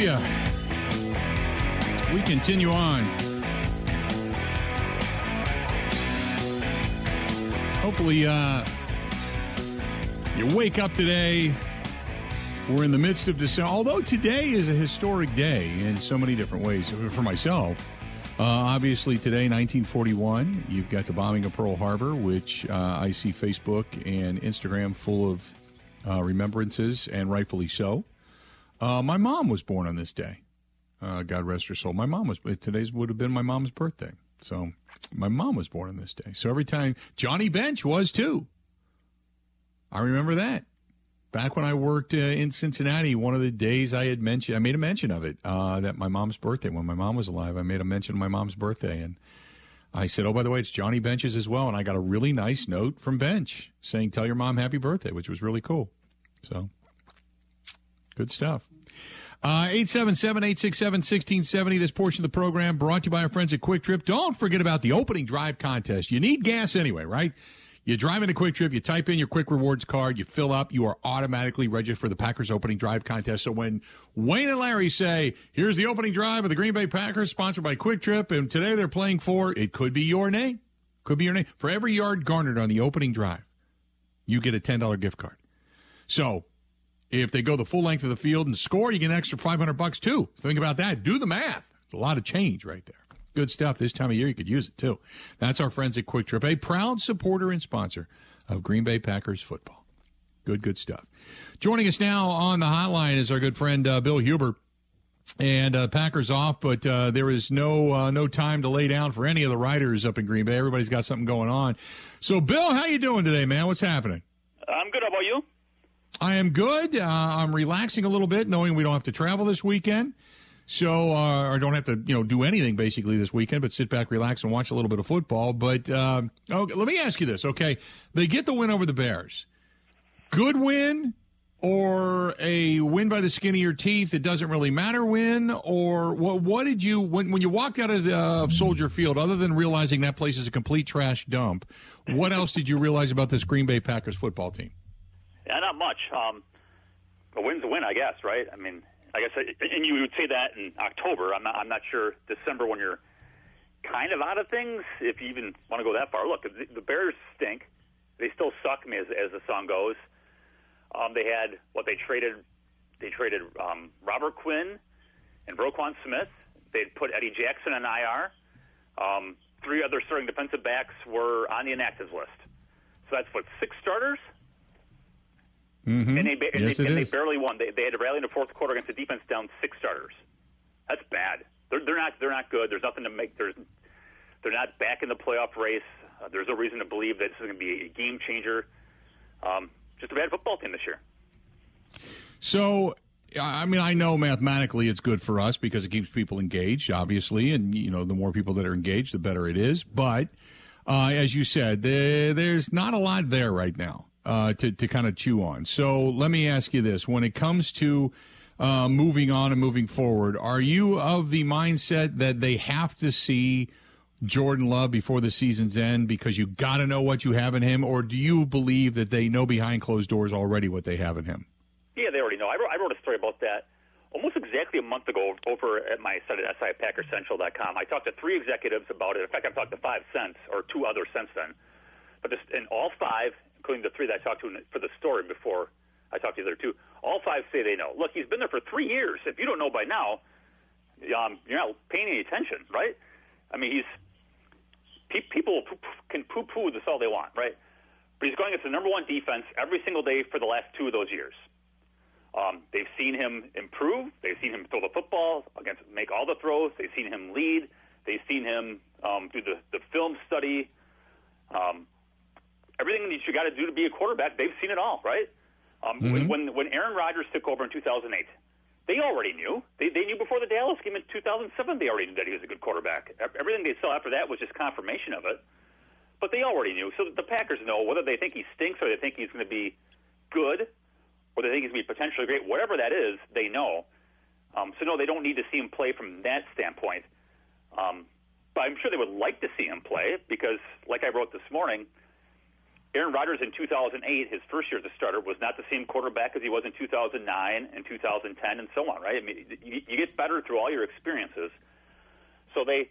you. We continue on. Hopefully, uh, you wake up today. We're in the midst of December. Although today is a historic day in so many different ways. For myself, uh, obviously today, 1941, you've got the bombing of Pearl Harbor, which uh, I see Facebook and Instagram full of uh, remembrances, and rightfully so. Uh, my mom was born on this day. Uh, God rest her soul. My mom was today's would have been my mom's birthday. So my mom was born on this day. So every time Johnny Bench was too. I remember that. Back when I worked uh, in Cincinnati, one of the days I had mentioned, I made a mention of it, uh, that my mom's birthday, when my mom was alive, I made a mention of my mom's birthday. And I said, oh, by the way, it's Johnny Bench's as well. And I got a really nice note from Bench saying, tell your mom happy birthday, which was really cool. So good stuff. Uh, 877 867 1670. This portion of the program brought to you by our friends at Kwik Trip. Don't forget about the opening drive contest. You need gas anyway, right? You drive into Kwik Trip, you type in your Kwik Rewards card, you fill up, you are automatically registered for the Packers opening drive contest. So when Wayne and Larry say, here's the opening drive of the Green Bay Packers, sponsored by Kwik Trip, and today they're playing for, it could be your name. Could be your name. For every yard garnered on the opening drive, you get a $10 gift card. So if they go the full length of the field and score, you get an extra 500 bucks too. Think about that. Do the math. a lot of change right there. Good stuff. This time of year, you could use it too. That's our friends at Kwik Trip, a proud supporter and sponsor of Green Bay Packers football. Good, good stuff. Joining us now on the hotline is our good friend uh, Bill Huber. And uh, Packers off, but uh, there is no uh, no time to lay down for any of the riders up in Green Bay. Everybody's got something going on. So, Bill, how you doing today, man? What's happening? I'm good. How about you? I am good. Uh, I'm relaxing a little bit, knowing we don't have to travel this weekend. So, uh, or don't have to, you know, do anything basically this weekend, but sit back, relax, and watch a little bit of football. But uh, okay, let me ask you this, okay? They get the win over the Bears. Good win, or a win by the skin of your teeth? It doesn't really matter win, or what? What did you when when you walked out of the, uh, Soldier Field? Other than realizing that place is a complete trash dump, what else did you realize about this Green Bay Packers football team? Yeah, not much. Um, a win's a win, I guess, right? I mean, I guess, and you would say that in October. I'm not. I'm not sure December when you're kind of out of things, if you even want to go that far. Look, the, the Bears stink. They still suck me, as, as the song goes. Um, they had what they traded. They traded um, Robert Quinn and Roquan Smith. They'd put Eddie Jackson on IR. Um, three other starting defensive backs were on the inactive list. So that's what six starters. Mm-hmm. And, they, and, yes, they, and is. they barely won. They, they had to rally in the fourth quarter against a defense down six starters. That's bad. They're, they're not. They're not good. There's nothing to make. There's. They're not back in the playoff race. Uh, there's no reason to believe that this is going to be a game changer. Um, just a bad football team this year. So, I mean, I know mathematically it's good for us because it keeps people engaged, obviously, and you know, the more people that are engaged, the better it is. But uh, as you said, there, there's not a lot there right now uh, to to kind of chew on. So let me ask you this: when it comes to uh, moving on and moving forward, are you of the mindset that they have to see? Jordan Love before the season's end because you got to know what you have in him, or do you believe that they know behind closed doors already what they have in him? Yeah, they already know. I wrote, I wrote a story about that almost exactly a month ago over at my site at SIPackersCentral.com. I talked to three executives about it. In fact, I've talked to five since, or two others since then. But just, in all five, including the three that I talked to for the story before I talked to the other two, all five say they know. Look, he's been there for three years. If you don't know by now, um, you're not paying any attention, right? I mean, he's people can poo-poo this all they want, right? But he's going against the number one defense every single day for the last two of those years. Um, they've seen him improve. They've seen him throw the football against, make all the throws. They've seen him lead. They've seen him um, do the, the film study. Um, everything that you got to do to be a quarterback, they've seen it all, right? Um, mm-hmm. when, when Aaron Rodgers took over in 2008, they already knew. They, they knew before the Dallas game in 2007. They already knew that he was a good quarterback. Everything they saw after that was just confirmation of it. But they already knew. So the Packers know whether they think he stinks or they think he's going to be good or they think he's going to be potentially great. Whatever that is, they know. Um, so no, they don't need to see him play from that standpoint. Um, but I'm sure they would like to see him play because, like I wrote this morning, Aaron Rodgers in 2008, his first year as a starter, was not the same quarterback as he was in 2009 and 2010 and so on, right? I mean, you, you get better through all your experiences. So they,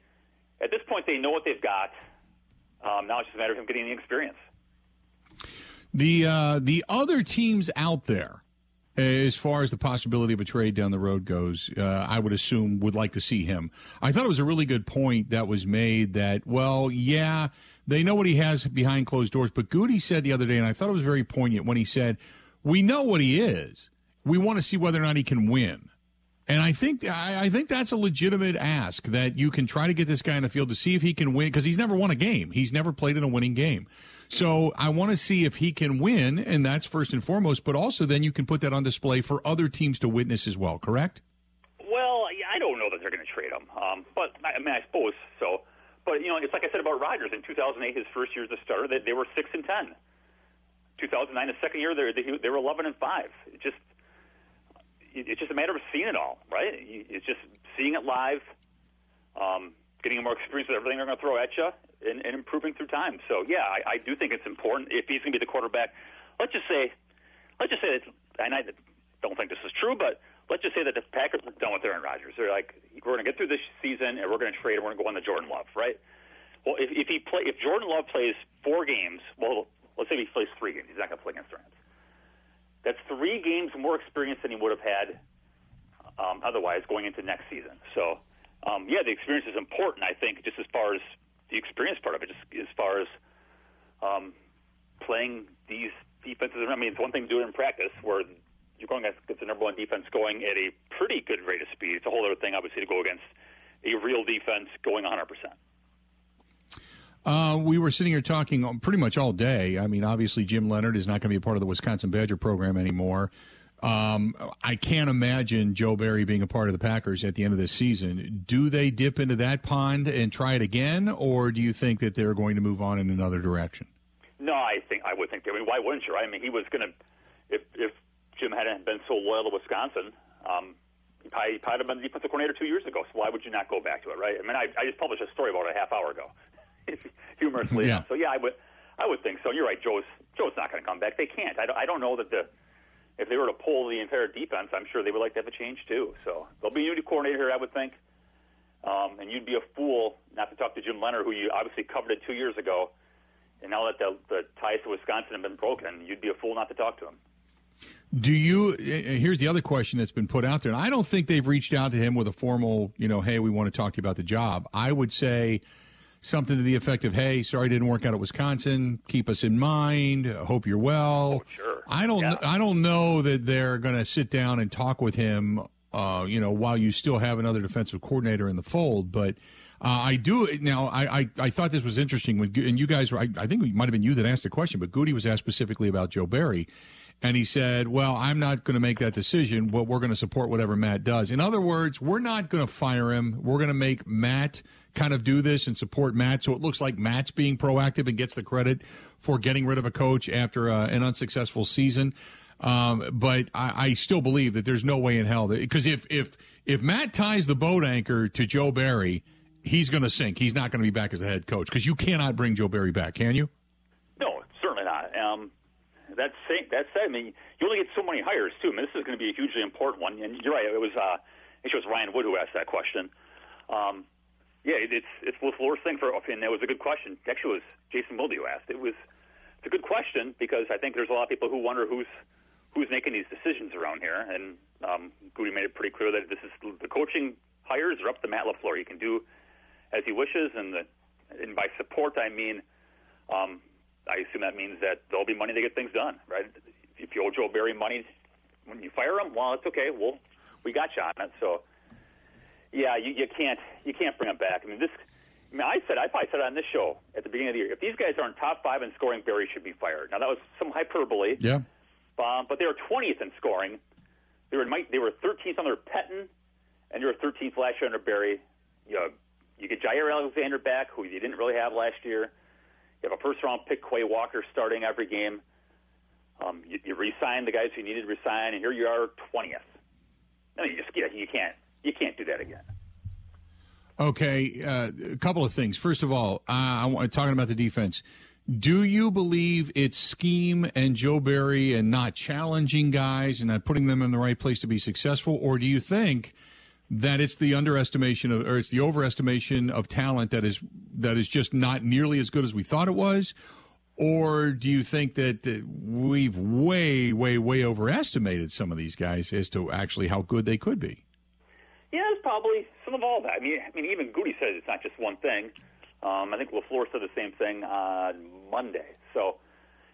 at this point, they know what they've got. Um, now it's just a matter of him getting the experience. The uh, the other teams out there, as far as the possibility of a trade down the road goes, uh, I would assume would like to see him. I thought it was a really good point that was made that, well, yeah, they know what he has behind closed doors. But Goody said the other day, and I thought it was very poignant when he said, we know what he is. We want to see whether or not he can win. And I think I, I, think that's a legitimate ask that you can try to get this guy in the field to see if he can win because he's never won a game. He's never played in a winning game. So I want to see if he can win, and that's first and foremost. But also, then you can put that on display for other teams to witness as well. Correct? Well, I don't know that they're going to trade him, um, but I mean, I suppose so. But you know, it's like I said about Rodgers in 2008, his first year as a starter, they, they were six and ten. 2009, the second year, they they were 11 and five. It just it's just a matter of seeing it all, right? It's just seeing it live, um, getting more experience with everything they're going to throw at you, and, and improving through time. So yeah, I, I do think it's important if he's going to be the quarterback. Let's just say, let's just say that, and I don't think this is true, but let's just say that the Packers are done with Aaron Rodgers. They're like, we're going to get through this season and we're going to trade and we're going to go on the Jordan Love, right? Well, if, if he play, if Jordan Love plays four games, well, let's say he plays three games. He's not going to play against the Rams. That's three games more experience than he would have had um, otherwise going into next season. So, um, yeah, the experience is important. I think just as far as the experience part of it, just as far as um, playing these defenses. I mean, it's one thing to do it in practice where you're going against the number one defense going at a pretty good rate of speed. It's a whole other thing, obviously, to go against a real defense going 100%. Uh, we were sitting here talking pretty much all day. I mean, obviously, Jim Leonhard is not going to be a part of the Wisconsin Badger program anymore. Um, I can't imagine Joe Barry being a part of the Packers at the end of this season. Do they dip into that pond and try it again, or do you think that they're going to move on in another direction? No, I think I would think. I mean, why wouldn't you? Right? I mean, he was going to if if Jim hadn't been so loyal to Wisconsin. Um, he probably, he probably have been the defensive coordinator two years ago. So why would you not go back to it, right? I mean, I, I just published a story about it a half hour ago, humorously. Yeah. So yeah, I would, I would think so. You're right, Joe's Joe's not going to come back. They can't. I don't, I don't know that the if they were to pull the entire defense, I'm sure they would like to have a change too. So there'll be a new coordinator here, I would think. Um, and you'd be a fool not to talk to Jim Leonhard, who you obviously covered it two years ago. And now that the, the ties to Wisconsin have been broken, you'd be a fool not to talk to him. Do you? Uh, here's the other question that's been put out there, and I don't think they've reached out to him with a formal, you know, hey, we want to talk to you about the job. I would say something to the effect of, "Hey, sorry, it didn't work out at Wisconsin. Keep us in mind. Hope you're well." Oh, sure. I don't. Yeah. I don't know that they're going to sit down and talk with him. Uh, you know, while you still have another defensive coordinator in the fold, but. Uh, I do now. I, I, I thought this was interesting when and you guys were. I, I think it might have been you that asked the question, but Goody was asked specifically about Joe Barry, and he said, Well, I'm not going to make that decision, but we're going to support whatever Matt does. In other words, we're not going to fire him. We're going to make Matt kind of do this and support Matt. So it looks like Matt's being proactive and gets the credit for getting rid of a coach after uh, an unsuccessful season. Um, but I, I still believe that there's no way in hell that because if if if Matt ties the boat anchor to Joe Barry, he's going to sink. He's not going to be back as the head coach because you cannot bring Joe Barry back, can you? No, certainly not. Um, that's that's I mean, you only get so many hires too. I mean, this is going to be a hugely important one. And you're right. It was uh, it was Ryan Wood who asked that question. Um, yeah, it, it's it's worst thing for, and that was a good question. Actually, it was Jason Wilde who asked. It was it's a good question because I think there's a lot of people who wonder who's who's making these decisions around here. And um, Goody made it pretty clear that this is the coaching hires are up to Matt LaFleur. He can do as he wishes, and the, and by support I mean. Um, I assume that means that there'll be money to get things done, right? If you owe Joe Barry money when you fire him, well, it's okay. Well, we got you on it. So, yeah, you, you can't you can't bring him back. I mean, this. I mean, I said I probably said on this show at the beginning of the year. If these guys aren't top five in scoring, Barry should be fired. Now that was some hyperbole. Yeah. Um, but they were 20th in scoring. They were they were 13th under Pettine, and they were 13th last year under Barry. You know, you get Jaire Alexander back, who you didn't really have last year. You have a first round pick, Quay Walker, starting every game. Um, you, you re-sign the guys who needed to resign, and here you are, twentieth. No, you just you, you can't you can't do that again. Okay, uh, a couple of things. First of all, uh, I'm talking about the defense. Do you believe it's scheme and Joe Barry and not challenging guys and not putting them in the right place to be successful, or do you think that it's the underestimation of, or it's the overestimation of talent that is that is just not nearly as good as we thought it was, or do you think that we've way, way, way overestimated some of these guys as to actually how good they could be? Yeah, it's probably some of all that. I mean, I mean, even Goody says it's not just one thing. Um, I think LaFleur said the same thing on Monday. So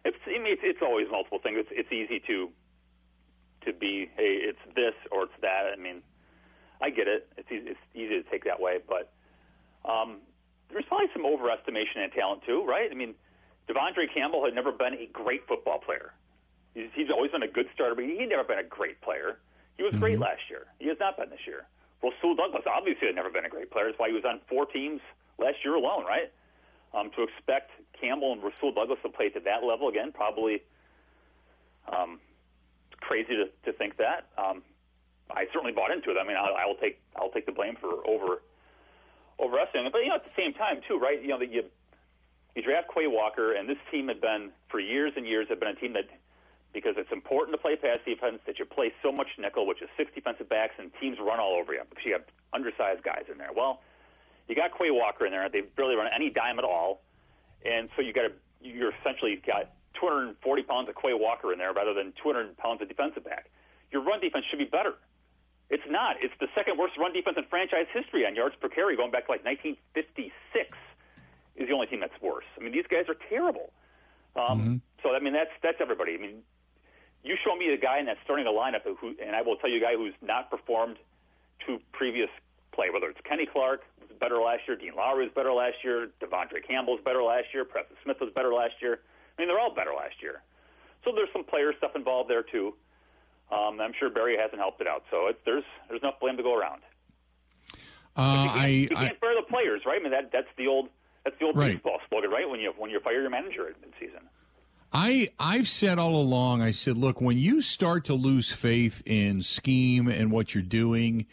it's I mean, it's, it's always multiple things. It's, it's easy to to be hey, it's this or it's that. I mean, I get it. It's easy, it's easy to take that way, but um, there's probably some overestimation and talent too, right? I mean, De'Vondre Campbell had never been a great football player. He's, he's always been a good starter, but he'd never been a great player. He was mm-hmm. great last year. He has not been this year. Rasul Douglas obviously had never been a great player. That's why he was on four teams last year alone, right? Um, to expect Campbell and Rasul Douglas to play to that level again, probably um, crazy to, to think that. Um, I certainly bought into it. I mean, I, I will take I'll take the blame for over overestimating. But you know, at the same time, too, right? You know, that you you draft Quay Walker, and this team had been for years and years had been a team that because it's important to play pass defense that you play so much nickel, which is six defensive backs, and teams run all over you because you have undersized guys in there. Well, you got Quay Walker in there; they barely run any dime at all, and so you got a you're essentially got 240 pounds of Quay Walker in there rather than 200 pounds of defensive back. Your run defense should be better. It's not. It's the second worst run defense in franchise history on yards per carry, going back to like 1956. Is the only team that's worse. I mean, these guys are terrible. Um, mm-hmm. So I mean, that's that's everybody. I mean, you show me a guy in that starting a lineup who, and I will tell you a guy who's not performed to previous play, whether it's Kenny Clark was better last year, Dean Lowry was better last year, De'Vondre Campbell was better last year, Preston Smith was better last year. I mean, they're all better last year. So there's some player stuff involved there too. Um, I'm sure Barry hasn't helped it out. So it's, there's there's enough blame to go around. Uh, you can't, I, you can't I, fire the players, right? I mean that that's the old that's the old right. baseball slogan, right? When you when you fire your manager at midseason. I I've said all along. I said, look, when you start to lose faith in scheme and what you're doing,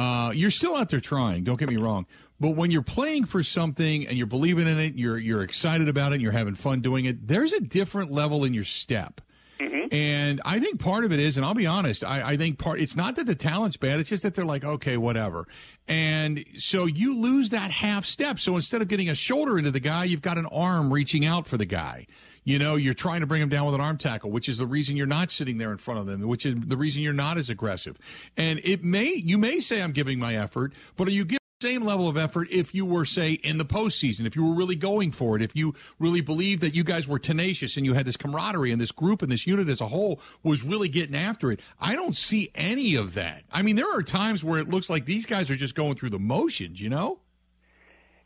uh, you're still out there trying. Don't get me wrong, but when you're playing for something and you're believing in it, you're you're excited about it, and you're having fun doing it. There's a different level in your step. Mm-hmm. And I think part of it is, and I'll be honest, I, I, think part, it's not that the talent's bad. It's just that they're like, okay, whatever. And so you lose that half step. So instead of getting a shoulder into the guy, you've got an arm reaching out for the guy. You know, you're trying to bring him down with an arm tackle, which is the reason you're not sitting there in front of them, which is the reason you're not as aggressive. And it may, you may say I'm giving my effort, but are you giving the same level of effort if you were, say, in the postseason, if you were really going for it, if you really believed that you guys were tenacious and you had this camaraderie and this group and this unit as a whole was really getting after it. I don't see any of that. I mean, there are times where it looks like these guys are just going through the motions, you know?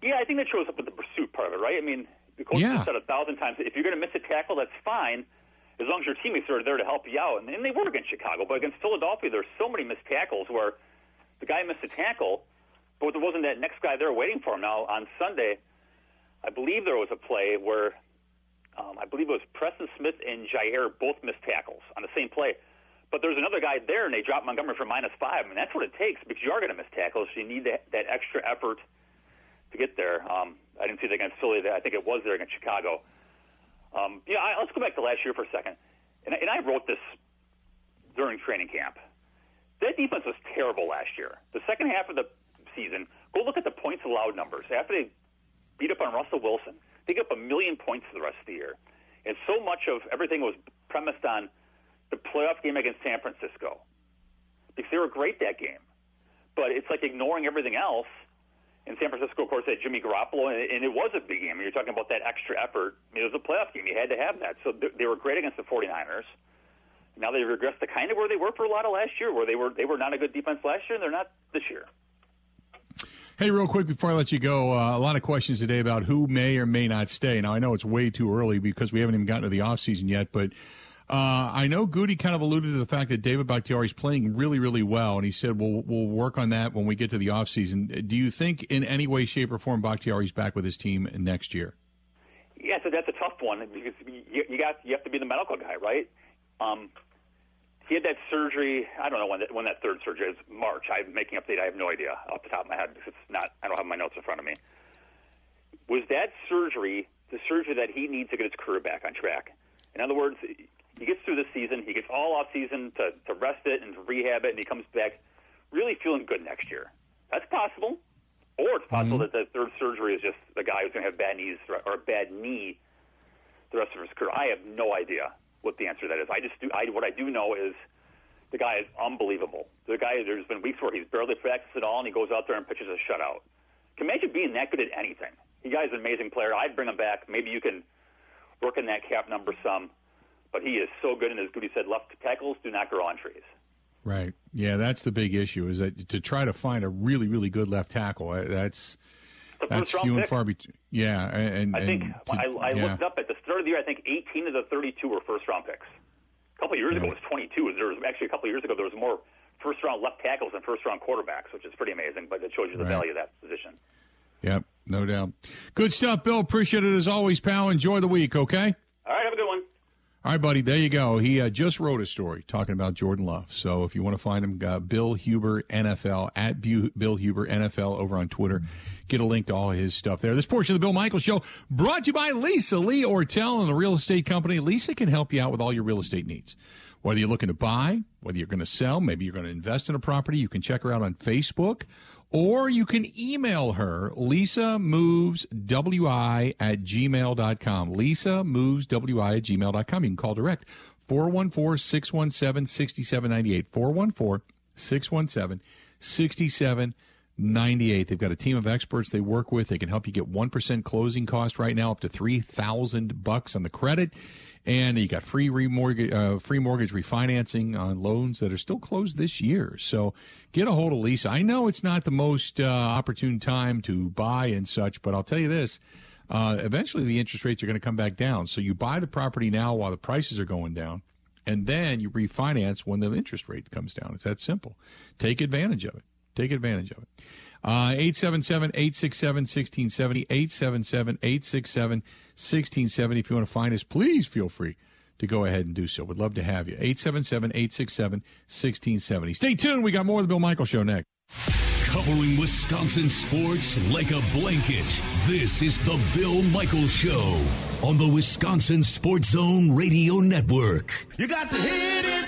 Yeah, I think that shows up with the pursuit part of it, right? I mean, the coach yeah. said a thousand times, if you're going to miss a tackle, that's fine, as long as your teammates are there to help you out. And, and they were against Chicago, but against Philadelphia, there's so many missed tackles where the guy missed a tackle – but there wasn't that next guy there waiting for him. Now on Sunday, I believe there was a play where um, I believe it was Preston Smith and Jaire both missed tackles on the same play. But there's another guy there, and they dropped Montgomery for minus five. I mean, that's what it takes because you are going to miss tackles. So you need that, that extra effort to get there. Um, I didn't see that against Philly. I think it was there against Chicago. Um, yeah, I, let's go back to last year for a second. And, and I wrote this during training camp. That defense was terrible last year. The second half of the season, go look at the points allowed numbers. After they beat up on Russell Wilson, they get up a million points for the rest of the year. And so much of everything was premised on the playoff game against San Francisco because they were great that game. But it's like ignoring everything else. And San Francisco, of course, they had Jimmy Garoppolo, and it was a big game. You're talking about that extra effort. It was a playoff game. You had to have that. So they were great against the 49ers. Now they've regressed to kind of where they were for a lot of last year, where they were they were not a good defense last year, and they're not this year. Hey, real quick before I let you go, uh, a lot of questions today about who may or may not stay. Now, I know it's way too early because we haven't even gotten to the offseason yet, but uh, I know Goody kind of alluded to the fact that David Bakhtiari is playing really, really well, and he said we'll we'll work on that when we get to the offseason. Do you think in any way, shape, or form Bakhtiari's back with his team next year? Yeah, so that's a tough one because you, you got you have to be the medical guy, right? Um, he had that surgery. I don't know when that, when that third surgery is. March. I'm making up date. I have no idea off the top of my head because it's not. I don't have my notes in front of me. Was that surgery the surgery that he needs to get his career back on track. In other words, he gets through the season, he gets all off season to, to rest it and to rehab it, and he comes back really feeling good next year. That's possible. Or it's possible mm-hmm. that the third surgery is just the guy who's going to have bad knees or a bad knee the rest of his career. I have no idea what the answer to that is. I just do. I, what I do know is the guy is unbelievable. The guy, there's been weeks where he's barely practiced at all, and he goes out there and pitches a shutout. Can imagine being that good at anything. The guy's an amazing player. I'd bring him back. Maybe you can work in that cap number some, but he is so good. And as Goody said, left tackles do not grow on trees. Right. Yeah, that's the big issue. Is that to try to find a really, really good left tackle? Uh, that's that's few and far between. Yeah, and, I think to, I, I yeah. looked up at the start of the year. I think 18 of the 32 were first round picks. A couple of years ago, it was 22. There was actually a couple of years ago there was more first round left tackles than first round quarterbacks, which is pretty amazing. But it shows you the right. value of that position. Yep, no doubt. Good stuff, Bill. Appreciate it as always, pal. Enjoy the week. Okay. All right. Have a good one. All right, buddy. There you go. He uh, just wrote a story talking about Jordan Love. So if you want to find him, uh, Bill Huber NFL at Bill Huber NFL over on Twitter. Get a link to all his stuff there. This portion of the Bill Michaels Show brought to you by Lisa Lee Ortel and the real estate company. Lisa can help you out with all your real estate needs. Whether you're looking to buy, whether you're going to sell, maybe you're going to invest in a property, you can check her out on Facebook or you can email her, Lisa Moves WI at gmail.com. Lisa Moves WI at gmail.com. You can call direct 414 617 6798. 414 617 6798. They've got a team of experts they work with. They can help you get 1% closing cost right now up to 3000 bucks on the credit and you got free remortgage, uh, free mortgage refinancing on loans that are still closed this year. So get a hold of Lisa. I know it's not the most uh, opportune time to buy and such, but I'll tell you this. Uh, eventually, the interest rates are going to come back down. So you buy the property now while the prices are going down, and then you refinance when the interest rate comes down. It's that simple. Take advantage of it. Take advantage of it. Uh, 877 867 1670. 877 867 1670. If you want to find us, please feel free to go ahead and do so. We'd love to have you. 877 867 1670. Stay tuned. We got more of the Bill Michaels Show next. Covering Wisconsin sports like a blanket. This is the Bill Michaels Show on the Wisconsin Sports Zone Radio Network. You got to hit it,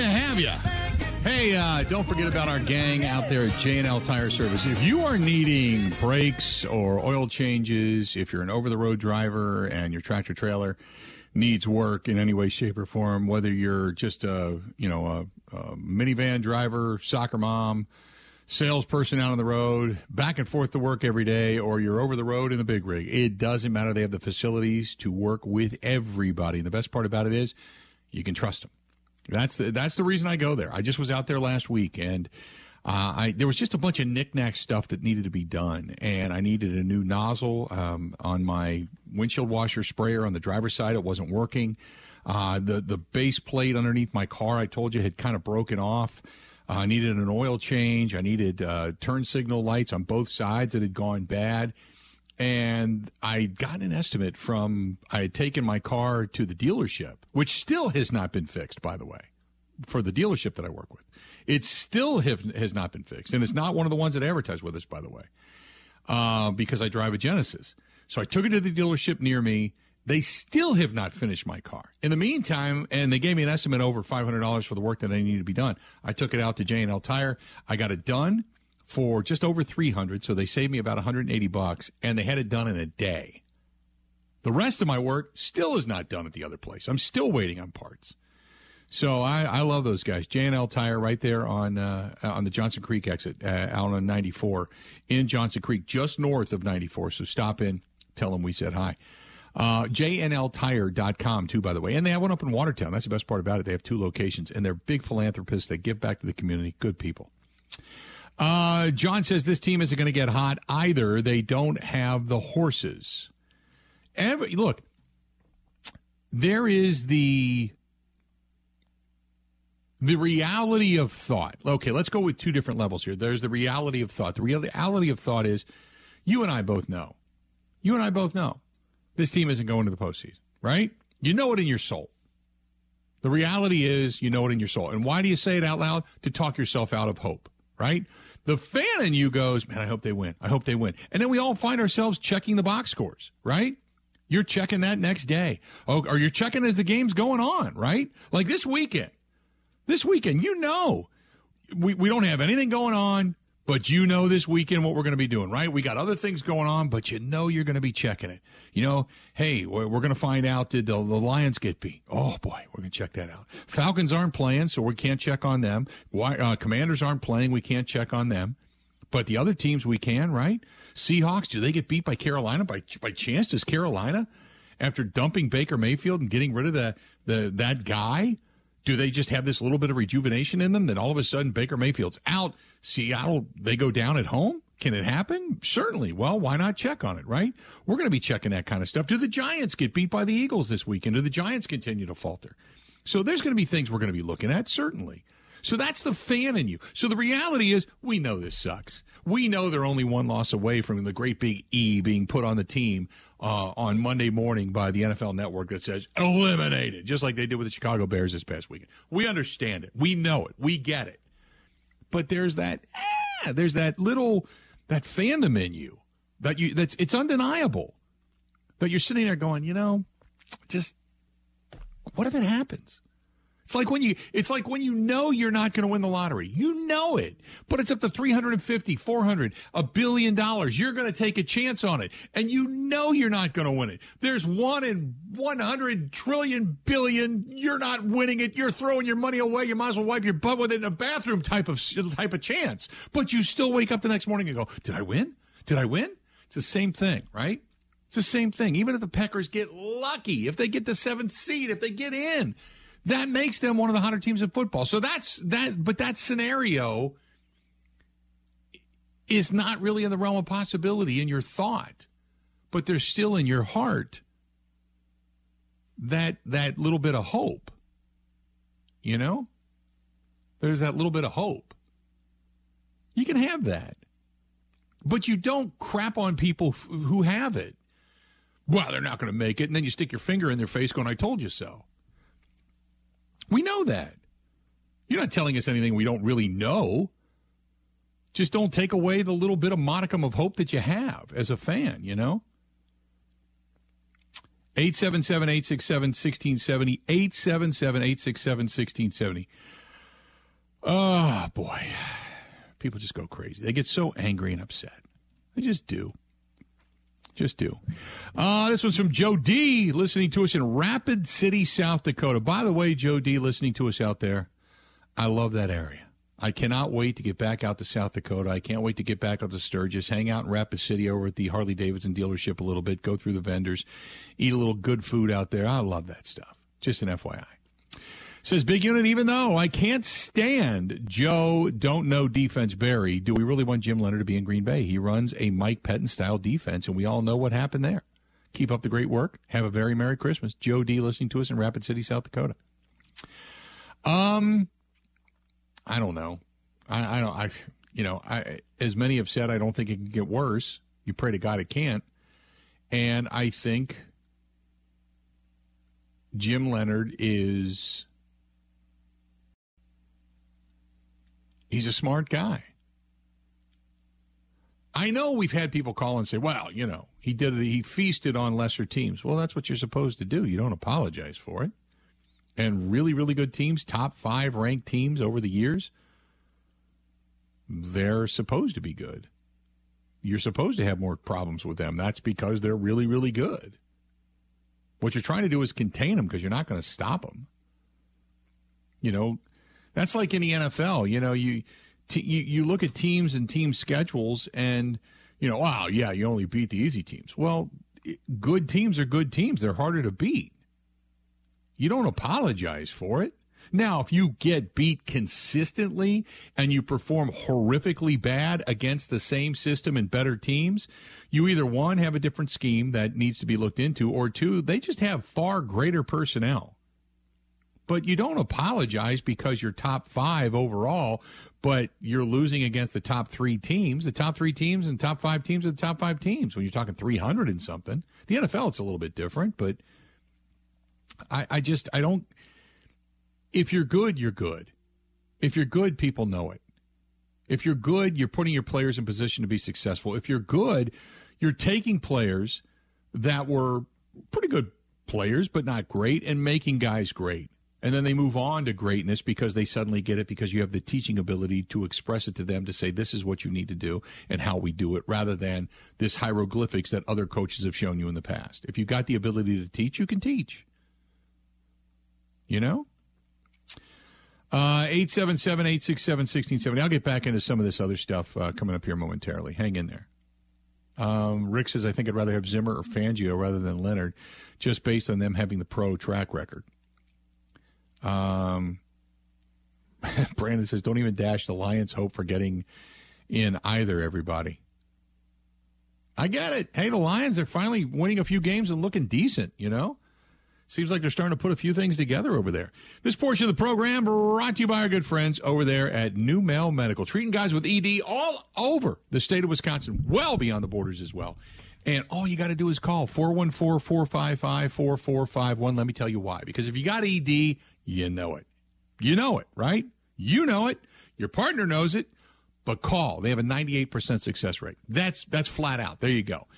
to have you. Hey, uh, don't forget about our gang out there at J&L Tire Service. If you are needing brakes or oil changes, if you're an over-the-road driver and your tractor trailer needs work in any way, shape, or form, whether you're just a you know a, a minivan driver, soccer mom, salesperson out on the road, back and forth to work every day, or you're over the road in the big rig, it doesn't matter. They have the facilities to work with everybody. And the best part about it is you can trust them. That's the that's the reason I go there. I just was out there last week and. Uh, I there was just a bunch of knickknack stuff that needed to be done, and I needed a new nozzle um, on my windshield washer sprayer on the driver's side. It wasn't working. Uh, the the base plate underneath my car, I told you, had kind of broken off. Uh, I needed an oil change. I needed uh, turn signal lights on both sides that had gone bad. And I got an estimate from, I had taken my car to the dealership, which still has not been fixed, by the way, for the dealership that I work with. It still have, has not been fixed. And it's not one of the ones that advertise with us, by the way, uh, because I drive a Genesis. So I took it to the dealership near me. They still have not finished my car. In the meantime, and they gave me an estimate over $500 for the work that I needed to be done. I took it out to J&L Tire. I got it done for just over 300 so they saved me about 180 bucks and they had it done in a day the rest of my work still is not done at the other place i'm still waiting on parts so i, I love those guys j&l tire right there on uh, on the johnson creek exit uh, out on 94 in johnson creek just north of 94 so stop in tell them we said hi uh, JNLtire.com, too, by the way. And they have one up in Watertown. That's the best part about it. They have two locations, and they're big philanthropists. They give back to the community. Good people. Uh, John says this team isn't going to get hot either. They don't have the horses. Every, look, there is the the reality of thought. Okay, let's go with two different levels here. There's the reality of thought. The reality of thought is you and I both know. You and I both know this team isn't going to the postseason, right? You know it in your soul. The reality is, you know it in your soul. And why do you say it out loud? To talk yourself out of hope, right? The fan in you goes, man, I hope they win. I hope they win. And then we all find ourselves checking the box scores, right? You're checking that next day. Oh, or you're checking as the game's going on, right? Like this weekend. This weekend, you know, we, we don't have anything going on, but you know this weekend what we're going to be doing, right? We got other things going on, but you know you're going to be checking it. You know, hey, we're, going to find out did the, the Lions get beat? Oh boy, we're going to check that out. Falcons aren't playing, so we can't check on them. Why, uh, Commanders aren't playing, we can't check on them. But the other teams we can, right? Seahawks, do they get beat by Carolina by by chance? Does Carolina, after dumping Baker Mayfield and getting rid of the the that guy, do they just have this little bit of rejuvenation in them that all of a sudden Baker Mayfield's out? Seattle, they go down at home? Can it happen? Certainly. Well, why not check on it, right? We're going to be checking that kind of stuff. Do the Giants get beat by the Eagles this weekend? Do the Giants continue to falter? So there's going to be things we're going to be looking at, certainly. So that's the fan in you. So the reality is, we know this sucks. We know they're only one loss away from the great big E being put on the team uh, on Monday morning by the NFL Network that says eliminated, just like they did with the Chicago Bears this past weekend. We understand it. We know it. We get it. But there's that, eh, there's that little, that fandom in you that you, that's, it's undeniable that you're sitting there going, you know, just what if it happens? It's like when you it's like when you know you're not going to win the lottery. You know it. But it's up to 350, 400, a billion dollars. You're going to take a chance on it and you know you're not going to win it. There's 1 in 100 trillion billion. You're not winning it. You're throwing your money away. You might as well wipe your butt with it in a bathroom type of type of chance. But you still wake up the next morning and go, "Did I win? Did I win?" It's the same thing, right? It's the same thing. Even if the Packers get lucky, if they get the seventh seed, if they get in, that makes them one of the hotter teams in football. So that's that, but that scenario is not really in the realm of possibility in your thought, but there's still in your heart that that little bit of hope. You know, there's that little bit of hope. You can have that, but you don't crap on people f- who have it. Well, they're not going to make it, and then you stick your finger in their face, going, "I told you so." We know that. You're not telling us anything we don't really know. Just don't take away the little bit of modicum of hope that you have as a fan, you know? 877 867 1670. 877 867 1670. Oh, ah, boy. People just go crazy. They get so angry and upset. They just do. Just do. Uh, this one's from Joe D, listening to us in Rapid City, South Dakota. By the way, Joe D, listening to us out there, I love that area. I cannot wait to get back out to South Dakota. I can't wait to get back out to Sturgis, hang out in Rapid City over at the Harley Davidson dealership a little bit, go through the vendors, eat a little good food out there. I love that stuff. Just an FYI. Says Big Unit, even though I can't stand Joe don't know defense Barry, do we really want Jim Leonhard to be in Green Bay? He runs a Mike Pettine style defense, and we all know what happened there. Keep up the great work. Have a very Merry Christmas. Joe D listening to us in Rapid City, South Dakota. Um, I don't know. I, I don't. I you know, I as many have said, I don't think it can get worse. You pray to God it can't, and I think Jim Leonhard is he's a smart guy. I know we've had people call and say, "Well, you know, he did it. He feasted on lesser teams." Well, that's what you're supposed to do. You don't apologize for it. And really, really good teams, top five ranked teams over the years, they're supposed to be good. You're supposed to have more problems with them. That's because they're really, really good. What you're trying to do is contain them because you're not going to stop them. You know, that's like in the NFL. You know, you, t- you you look at teams and team schedules, and you know, wow, yeah, you only beat the easy teams. Well, good teams are good teams. They're harder to beat. You don't apologize for it. Now, if you get beat consistently and you perform horrifically bad against the same system and better teams, you either one have a different scheme that needs to be looked into, or two, they just have far greater personnel. But you don't apologize because you're top five overall, but you're losing against the top three teams. The top three teams and top five teams are the top five teams when you're talking 300 and something. The NFL, it's a little bit different, but I, I just, I don't if you're good, you're good. If you're good, people know it. If you're good, you're putting your players in position to be successful. If you're good, you're taking players that were pretty good players, but not great, and making guys great. And then they move on to greatness because they suddenly get it because you have the teaching ability to express it to them to say, this is what you need to do and how we do it, rather than this hieroglyphics that other coaches have shown you in the past. If you've got the ability to teach, you can teach. You know? Uh, 877 867 1670. I'll get back into some of this other stuff uh, coming up here momentarily. Hang in there. Um, Rick says, I think I'd rather have Zimmer or Fangio rather than Leonhard, just based on them having the pro track record. Um, Brandon says, don't even dash the Lions' hope for getting in either, everybody. I get it. Hey, the Lions are finally winning a few games and looking decent, you know? Seems like they're starting to put a few things together over there. This portion of the program brought to you by our good friends over there at NuMale Medical, treating guys with ED all over the state of Wisconsin, well beyond the borders as well. And all you got to do is call 414 455 4451. Let me tell you why. Because if you got ED, you know it. You know it, right? You know it. Your partner knows it. But call. They have a 98% success rate. That's that's flat out. There you go.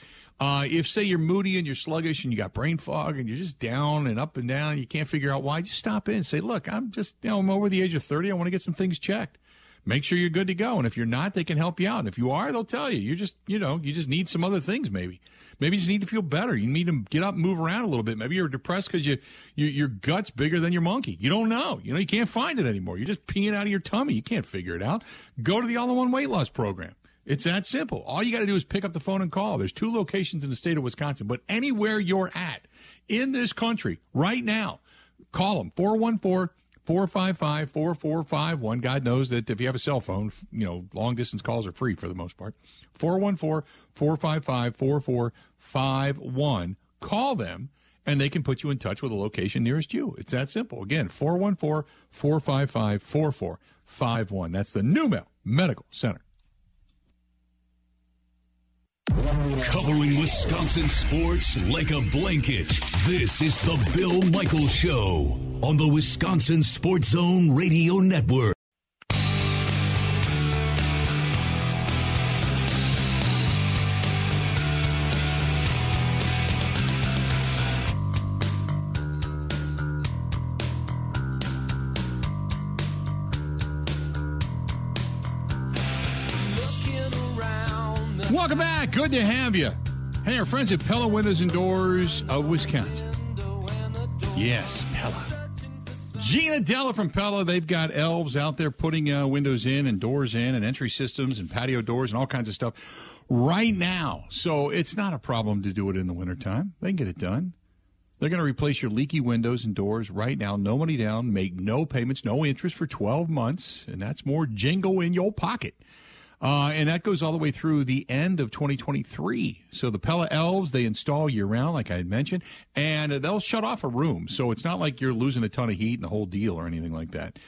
Uh, if say you're moody and you're sluggish and you got brain fog and you're just down and up and down, you can't figure out why. Just stop in and say, "Look, I'm just you know I'm over the age of 30. I want to get some things checked." Make sure you're good to go. And if you're not, they can help you out. And if you are, they'll tell you. You just you know you just need some other things maybe. Maybe you just need to feel better. You need to get up and move around a little bit. Maybe you're depressed because you, you your gut's bigger than your monkey. You don't know. You know you can't find it anymore. You're just peeing out of your tummy. You can't figure it out. Go to the all-in-one weight loss program. It's that simple. All you got to do is pick up the phone and call. There's two locations in the state of Wisconsin, but anywhere you're at in this country right now, call them 414 455 4451. God knows that if you have a cell phone, you know, long distance calls are free for the most part. 414 455 4451. Call them and they can put you in touch with a location nearest you. It's that simple. Again, 414 455 4451. That's the NuMale Medical Center. Covering Wisconsin sports like a blanket. This is the Bill Michaels Show on the Wisconsin Sports Zone Radio Network. Welcome back. Good to have you. Hey, our friends at Pella Windows and Doors of Wisconsin. Yes, Pella. Gina Della from Pella. They've got elves out there putting uh, windows in and doors in and entry systems and patio doors and all kinds of stuff right now. So it's not a problem to do it in the wintertime. They can get it done. They're going to replace your leaky windows and doors right now. No money down, make no payments, no interest for 12 months, and that's more jingle in your pocket. Uh, and that goes all the way through the end of 2023. So the Pella Elves, they install year round, like I had mentioned, and they'll shut off a room. So it's not like you're losing a ton of heat and the whole deal or anything like that.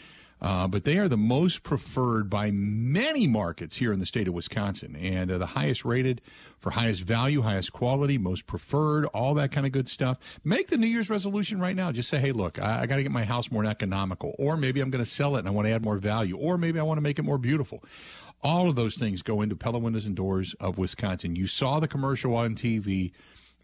Uh, but they are the most preferred by many markets here in the state of Wisconsin and uh, the highest rated for highest value, highest quality, most preferred, all that kind of good stuff. Make the New Year's resolution right now. Just say, hey, look, I, I got to get my house more economical, or maybe I'm going to sell it and I want to add more value, or maybe I want to make it more beautiful. All of those things go into Pella Windows and Doors of Wisconsin. You saw the commercial on TV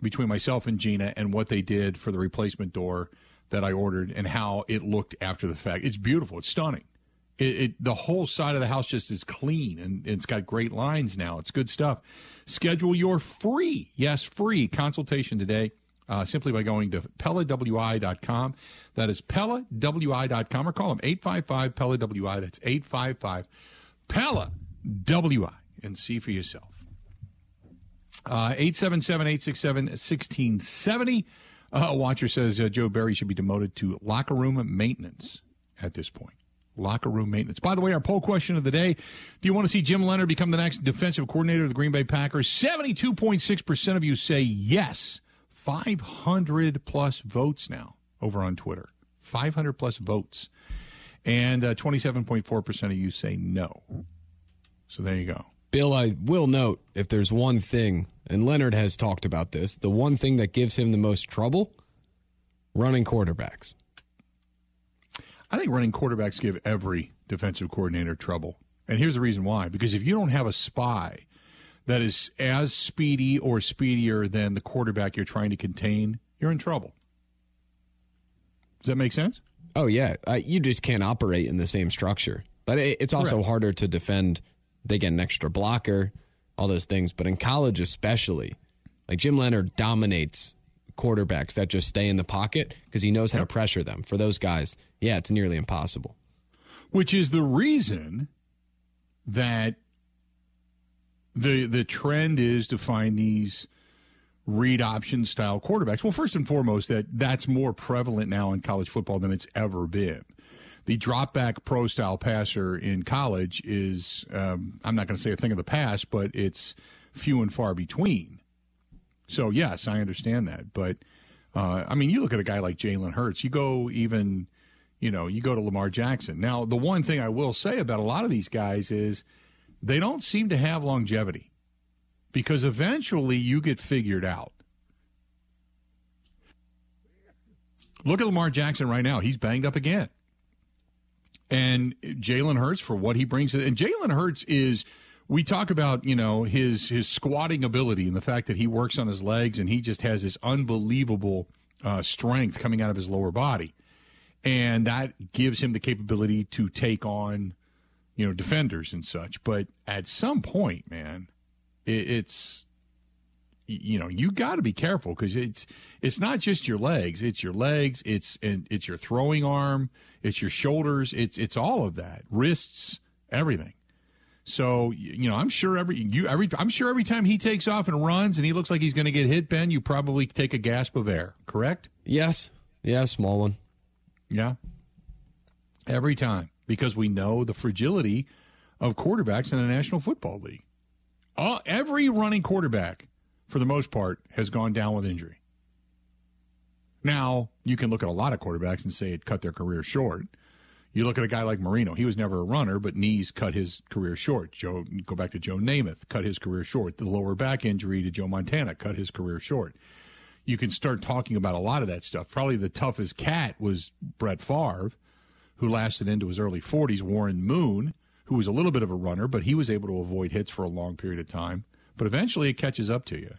between myself and Gina and what they did for the replacement door that I ordered and how it looked after the fact. It's beautiful. It's stunning. It, it, the whole side of the house just is clean and it's got great lines now. It's good stuff. Schedule your free, yes, free consultation today. Uh, simply by going to PellaWI.com. That is PellaWI.com or call them 855 PellaWI. That's 855 Pella WI and see for yourself. Uh, 877 867 1670. Uh, Watcher says uh, Joe Barry should be demoted to locker room maintenance at this point. Locker room maintenance. By the way, our poll question of the day Do you want to see Jim Leonhard become the next defensive coordinator of the Green Bay Packers? 72.6% of you say yes. 500 plus votes now over on Twitter. 500 plus votes. And uh, 27.4% of you say no. So there you go. Bill, I will note if there's one thing, and Leonhard has talked about this, the one thing that gives him the most trouble running quarterbacks. I think running quarterbacks give every defensive coordinator trouble. And here's the reason why because if you don't have a spy that is as speedy or speedier than the quarterback you're trying to contain, you're in trouble. Does that make sense? Oh yeah, uh, you just can't operate in the same structure. But it, it's also Correct. harder to defend. They get an extra blocker, all those things. But in college, especially, like Jim Leonhard dominates quarterbacks that just stay in the pocket because he knows how to pressure them. For those guys, yeah, it's nearly impossible. which is the reason that the the trend is to find these read option style quarterbacks. Well, first and foremost, that that's more prevalent now in college football than it's ever been. The drop back pro style passer in college is um, I'm not going to say a thing of the past, but it's few and far between. So yes, I understand that, but uh, I mean, you look at a guy like Jalen Hurts. You go even, you know, you go to Lamar Jackson. Now, the one thing I will say about a lot of these guys is they don't seem to have longevity because eventually you get figured out. Look at Lamar Jackson right now. He's banged up again. And Jalen Hurts for what he brings. And Jalen Hurts is we talk about, you know, his his squatting ability and the fact that he works on his legs and he just has this unbelievable uh, strength coming out of his lower body. And that gives him the capability to take on, you know, defenders and such. But at some point, man, it, it's you know you got to be careful because it's it's not just your legs it's your legs it's and it's your throwing arm it's your shoulders it's it's all of that wrists everything. So you know i'm sure every you every i'm sure every time he takes off and runs and he looks like he's going to get hit ben you probably take a gasp of air correct? Yes, yeah, small one. yeah. Every time because we know the fragility of quarterbacks in the national football league. All, every running quarterback for the most part, has gone down with injury. Now, you can look at a lot of quarterbacks and say it cut their career short. You look at a guy like Marino. He was never a runner, but knees cut his career short. Joe, go back to Joe Namath, cut his career short. The lower back injury to Joe Montana cut his career short. You can start talking about a lot of that stuff. Probably the toughest cat was Brett Favre, who lasted into his early 40s. Warren Moon, who was a little bit of a runner, but he was able to avoid hits for a long period of time. But eventually, it catches up to you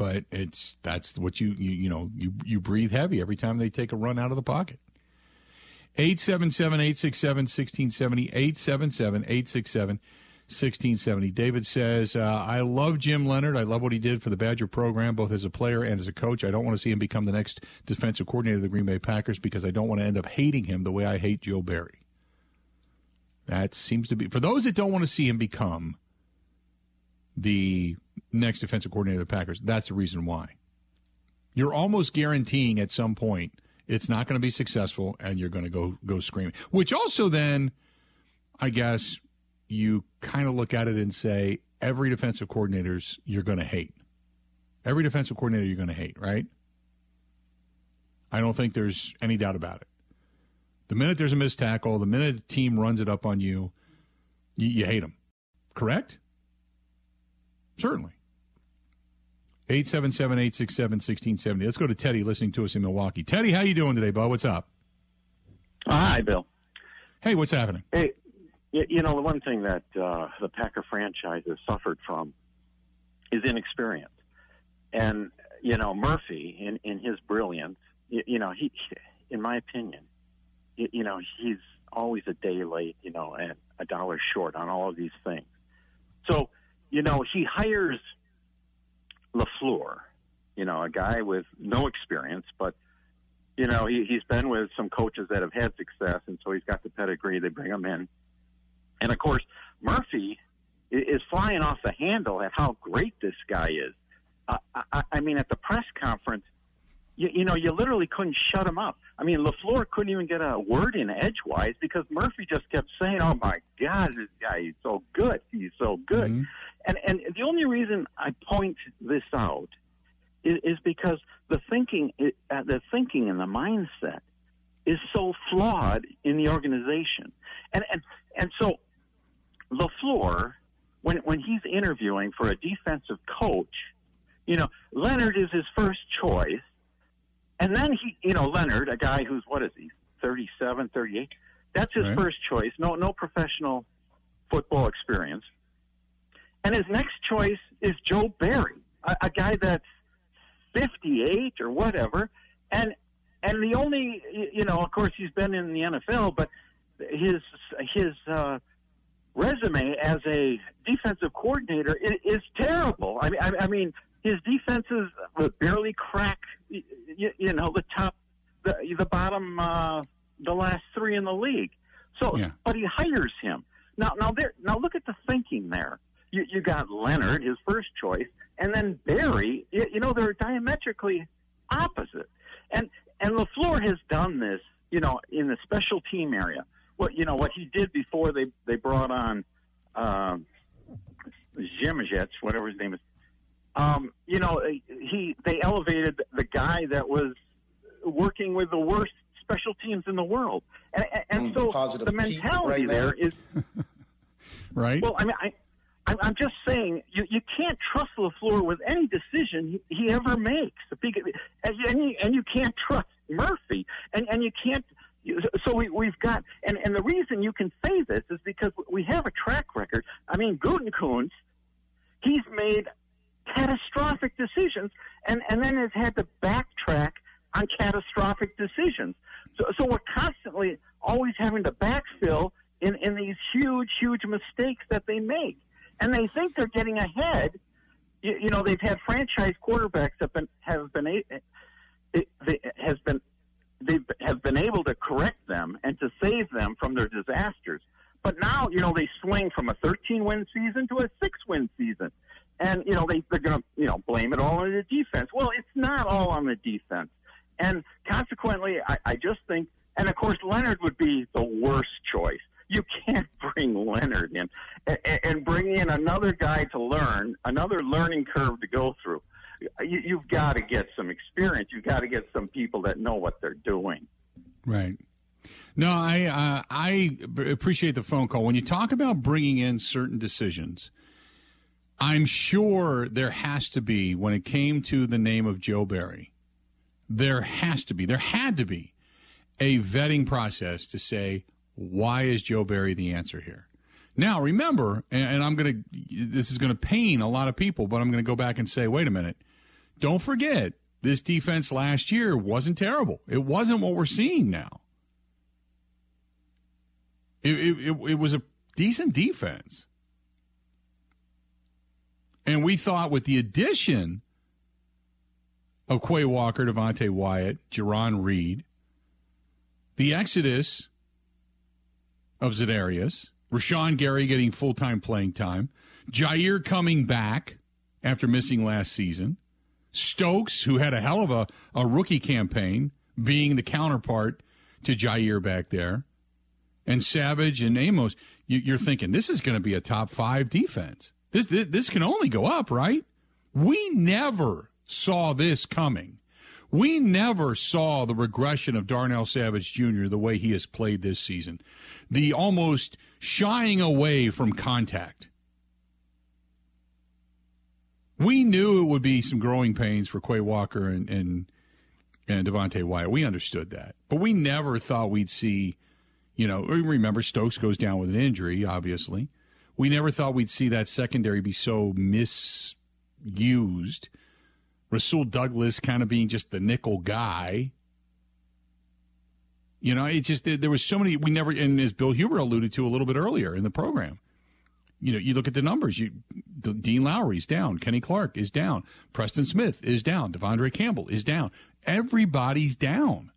but it's that's what you you you know you you breathe heavy every time they take a run out of the pocket. 877-867-1670 877-867-1670 David says, uh, I love Jim Leonhard. I love what he did for the Badger program, both as a player and as a coach. I don't want to see him become the next defensive coordinator of the Green Bay Packers because I don't want to end up hating him the way I hate Joe Barry. That seems to be, for those that don't want to see him become the next defensive coordinator of the Packers. That's the reason why. You're almost guaranteeing at some point it's not going to be successful and you're going to go go screaming. Which also then I guess you kind of look at it and say every defensive coordinators you're going to hate. Every defensive coordinator you're going to hate, right? I don't think there's any doubt about it. The minute there's a missed tackle, the minute a team runs it up on you, you, you hate them. Correct? Certainly. 877-867-1670. Let's go to Teddy listening to us in Milwaukee. Teddy, how you doing today, bud? What's up? Hi, Bill. Hey, what's happening? Hey, you know, the one thing that uh, the Packer franchise has suffered from is inexperience. And, you know, Murphy, in, in his brilliance, you, you know, he, in my opinion, you, you know, he's always a day late, you know, and a dollar short on all of these things. So, you know, he hires LaFleur, you know, a guy with no experience, but you know, he, he's been with some coaches that have had success, and so he's got the pedigree. They bring him in, and of course, Murphy is flying off the handle at how great this guy is. Uh, I, I mean, at the press conference, you, you know, you literally couldn't shut him up. I mean, Lafleur couldn't even get a word in edgewise because Murphy just kept saying, "Oh my God, this guy is so good. He's so good." Mm-hmm. And and the only reason I point this out is, is because the thinking, uh, the thinking and the mindset is so flawed in the organization, and and and so Lafleur, when when he's interviewing for a defensive coach, you know, Leonhard is his first choice, And then he, you know, Leonhard, a guy who's what is he, 37, 38? That's his Right. first choice. No, no professional football experience. And his next choice is Joe Barry, a, a guy that's 58 or whatever. And and the only, you know, of course, he's been in the NFL, but his his uh, resume as a defensive coordinator is, is terrible. I mean, I, I mean, his defenses barely crack, y- y- you know, the top, the the bottom, uh, the last three in the league. So, Yeah. but he hires him now. Now there. Now look at the thinking there. You, you got Leonhard, his first choice, and then Barry. You, you know, they're diametrically opposite. And and Lafleur has done this, you know, in the special team area. What you know, what he did before they they brought on um, Zimajets, whatever his name is. Um, you know, he they elevated the guy that was working with the worst special teams in the world, and and, Mm, so the mentality right there is right? well, I mean, I, I'm, I'm just saying you, you can't trust Lafleur with any decision he, he ever makes. And you, and you, can't trust Murphy, and and you can't. So we, we've got, and and the reason you can say this is because we have a track record. I mean, Gutekunst, he's made catastrophic decisions, and and then has had to backtrack on catastrophic decisions. So, so we're constantly always having to backfill in, in these huge, huge mistakes that they make. And they think they're getting ahead. You, you know, they've had franchise quarterbacks that been, have been, they, has been, they have been able to correct them and to save them from their disasters. But now, you know, they swing from a 13 win season to a six win season. And, you know, they, they're going to, you know, blame it all on the defense. Well, it's not all on the defense. And consequently, I, I just think, and of course, Leonhard would be the worst choice. You can't bring Leonhard in and, and bring in another guy to learn, another learning curve to go through. You, you've got to get some experience. You've got to get some people that know what they're doing. Right. No, I uh, I appreciate the phone call. When you talk about bringing in certain decisions, I'm sure there has to be when it came to the name of Joe Barry, there has to be, there had to be a vetting process to say why is Joe Barry the answer here. Now, remember, and, and I'm going to, this is going to pain a lot of people, but I'm going to go back and say, wait a minute. Don't forget, this defense last year wasn't terrible. It wasn't what we're seeing now. It, it, it, it was a decent defense. And we thought with the addition of Quay Walker, Devonte Wyatt, Jarran Reed, the exodus of Za'Darius, Rashan Gary getting full time playing time, Jaire coming back after missing last season, Stokes, who had a hell of a, a rookie campaign, being the counterpart to Jaire back there, and Savage and Amos, you, you're thinking this is going to be a top five defense. This, this this can only go up, right? We never saw this coming. We never saw the regression of Darnell Savage Jr. the way he has played this season, the almost shying away from contact. We knew it would be some growing pains for Quay Walker and and, and Devonte Wyatt. We understood that, but we never thought we'd see. You know, remember Stokes goes down with an injury. Obviously, we never thought we'd see that secondary be so misused. Rasul Douglas kind of being just the nickel guy. You know, it just there was so many we never and as Bill Huber alluded to a little bit earlier in the program. You know, you look at the numbers. You Dean Lowry's down, Kenny Clark is down, Preston Smith is down, De'Vondre Campbell is down. Everybody's down.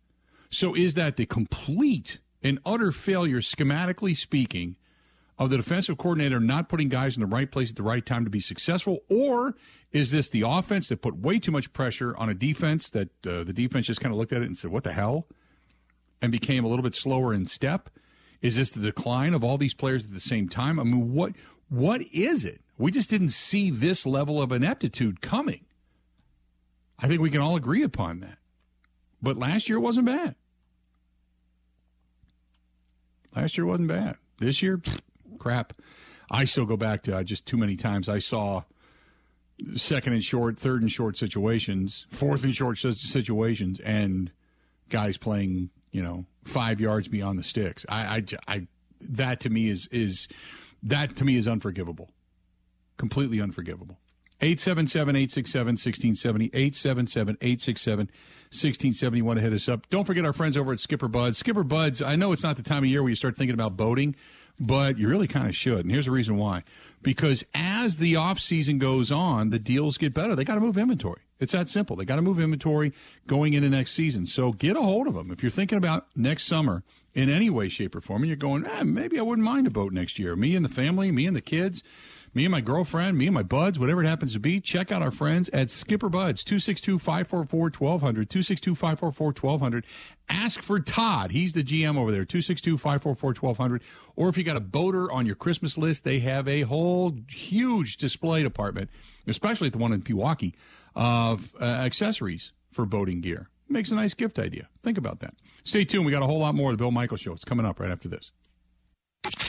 So is that the complete and utter failure, schematically speaking, of the defensive coordinator not putting guys in the right place at the right time to be successful, or is this the offense that put way too much pressure on a defense that uh, the defense just kind of looked at it and said, "What the hell," and became a little bit slower in step? Is this the decline of all these players at the same time? I mean, what what is it? We just didn't see this level of ineptitude coming. I think we can all agree upon that. But last year wasn't bad. Last year wasn't bad. This year, pfft, crap. I still go back to uh, just too many times I saw second and short, third and short situations, fourth and short situations, and guys playing, you know, five yards beyond the sticks. I, I, I that to me is is that to me is unforgivable, completely unforgivable. 877 867 1670. 877 867 1670. Want to hit us up. Don't forget our friends over at Skipper Buds. Skipper Buds, I know it's not the time of year where you start thinking about boating, but you really kind of should. And here's the reason why. Because as the off season goes on, the deals get better. They got to move inventory. It's that simple. They got to move inventory going into next season. So get a hold of them. If you're thinking about next summer in any way, shape, or form, and you're going, eh, maybe I wouldn't mind a boat next year. Me and the family, me and the kids me and my girlfriend, me and my buds, whatever it happens to be, check out our friends at Skipper Buds, 262 544 1200, 262 544 1200. Ask for Todd. He's the GM over there, 262 544 1200. Or if you got a boater on your Christmas list, they have a whole huge display department, especially at the one in Pewaukee, of uh, accessories for boating gear. Makes a nice gift idea. Think about that. Stay tuned. We got a whole lot more of the Bill Michael Show. It's coming up right after this.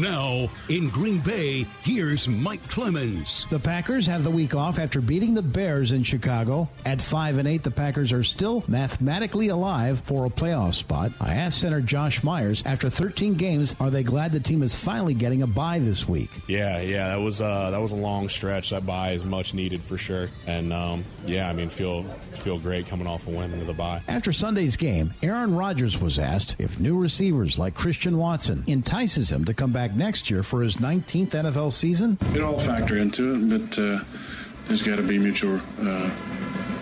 Now, in Green Bay, here's Mike Clemens. The Packers have the week off after beating the Bears in Chicago. At 5 and 8, the Packers are still mathematically alive for a playoff spot. I asked center Josh Myers, after 13 games, are they glad the team is finally getting a bye this week? Yeah, yeah, that was uh, that was a long stretch. That bye is much needed for sure. And um, yeah, I mean, feel feel great coming off a win with a bye. After Sunday's game, Aaron Rodgers was asked if new receivers like Christian Watson entices him to come back next year for his 19th NFL season? It all factor into it, but uh, there's got to be mutual uh,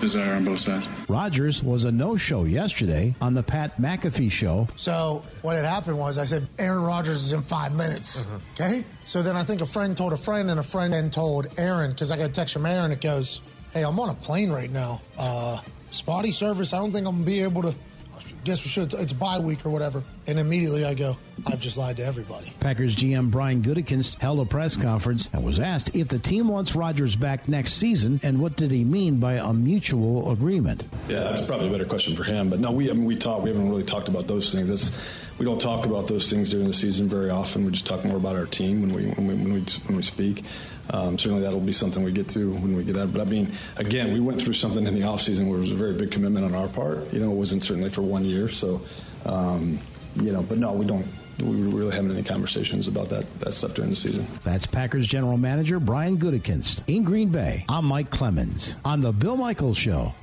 desire on both sides. Rodgers was a no-show yesterday on the Pat McAfee show. So what had happened was I said Aaron Rodgers is in five minutes. Uh-huh. Okay. So then I think a friend told a friend, and a friend then told Aaron because I got a text from Aaron. It goes, "Hey, I'm on a plane right now. Uh, spotty service. I don't think I'm gonna be able to." Guess we should. It's bye week or whatever. And immediately I go, I've just lied to everybody. Packers GM Brian Gutekunst held a press conference and was asked if the team wants Rodgers back next season and what did he mean by a mutual agreement. Yeah, that's probably a better question for him. But no, we I mean, we talk. We haven't really talked about those things. That's we don't talk about those things during the season very often. We just talk more about our team when we when we when we, when we speak. Um, certainly that'll be something we get to when we get that. But I mean, again, we went through something in the offseason where it was a very big commitment on our part. You know, it wasn't certainly for one year. So, um, you know, but no, we don't. We really haven't any conversations about that, that stuff during the season. That's Packers general manager Brian Gutekunst. In Green Bay, I'm Mike Clemens on The Bill Michaels Show.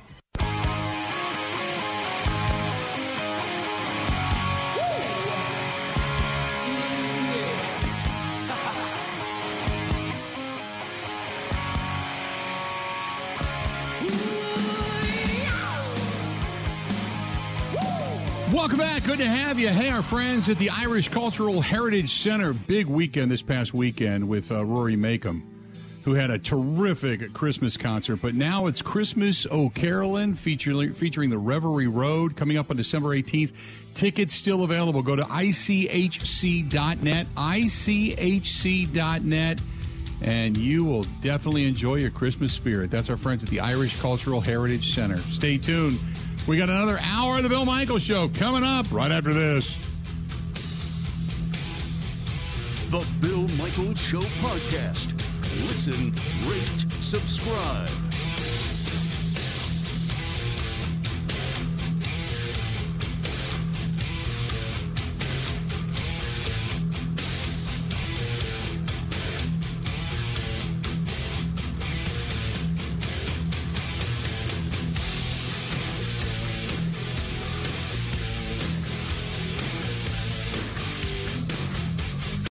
Welcome back. Good to have you. Hey, our friends at the Irish Cultural Heritage Center. Big weekend this past weekend with uh, Rory Makem, who had a terrific Christmas concert. But now it's Christmas O'Carolan featuring, featuring the Reverie Road coming up on December 18th. Tickets still available. Go to ICHC.net, ICHC.net, and you will definitely enjoy your Christmas spirit. That's our friends at the Irish Cultural Heritage Center. Stay tuned. We got another hour of the Bill Michaels Show coming up right after this. The Bill Michaels Show podcast. Listen, rate, subscribe.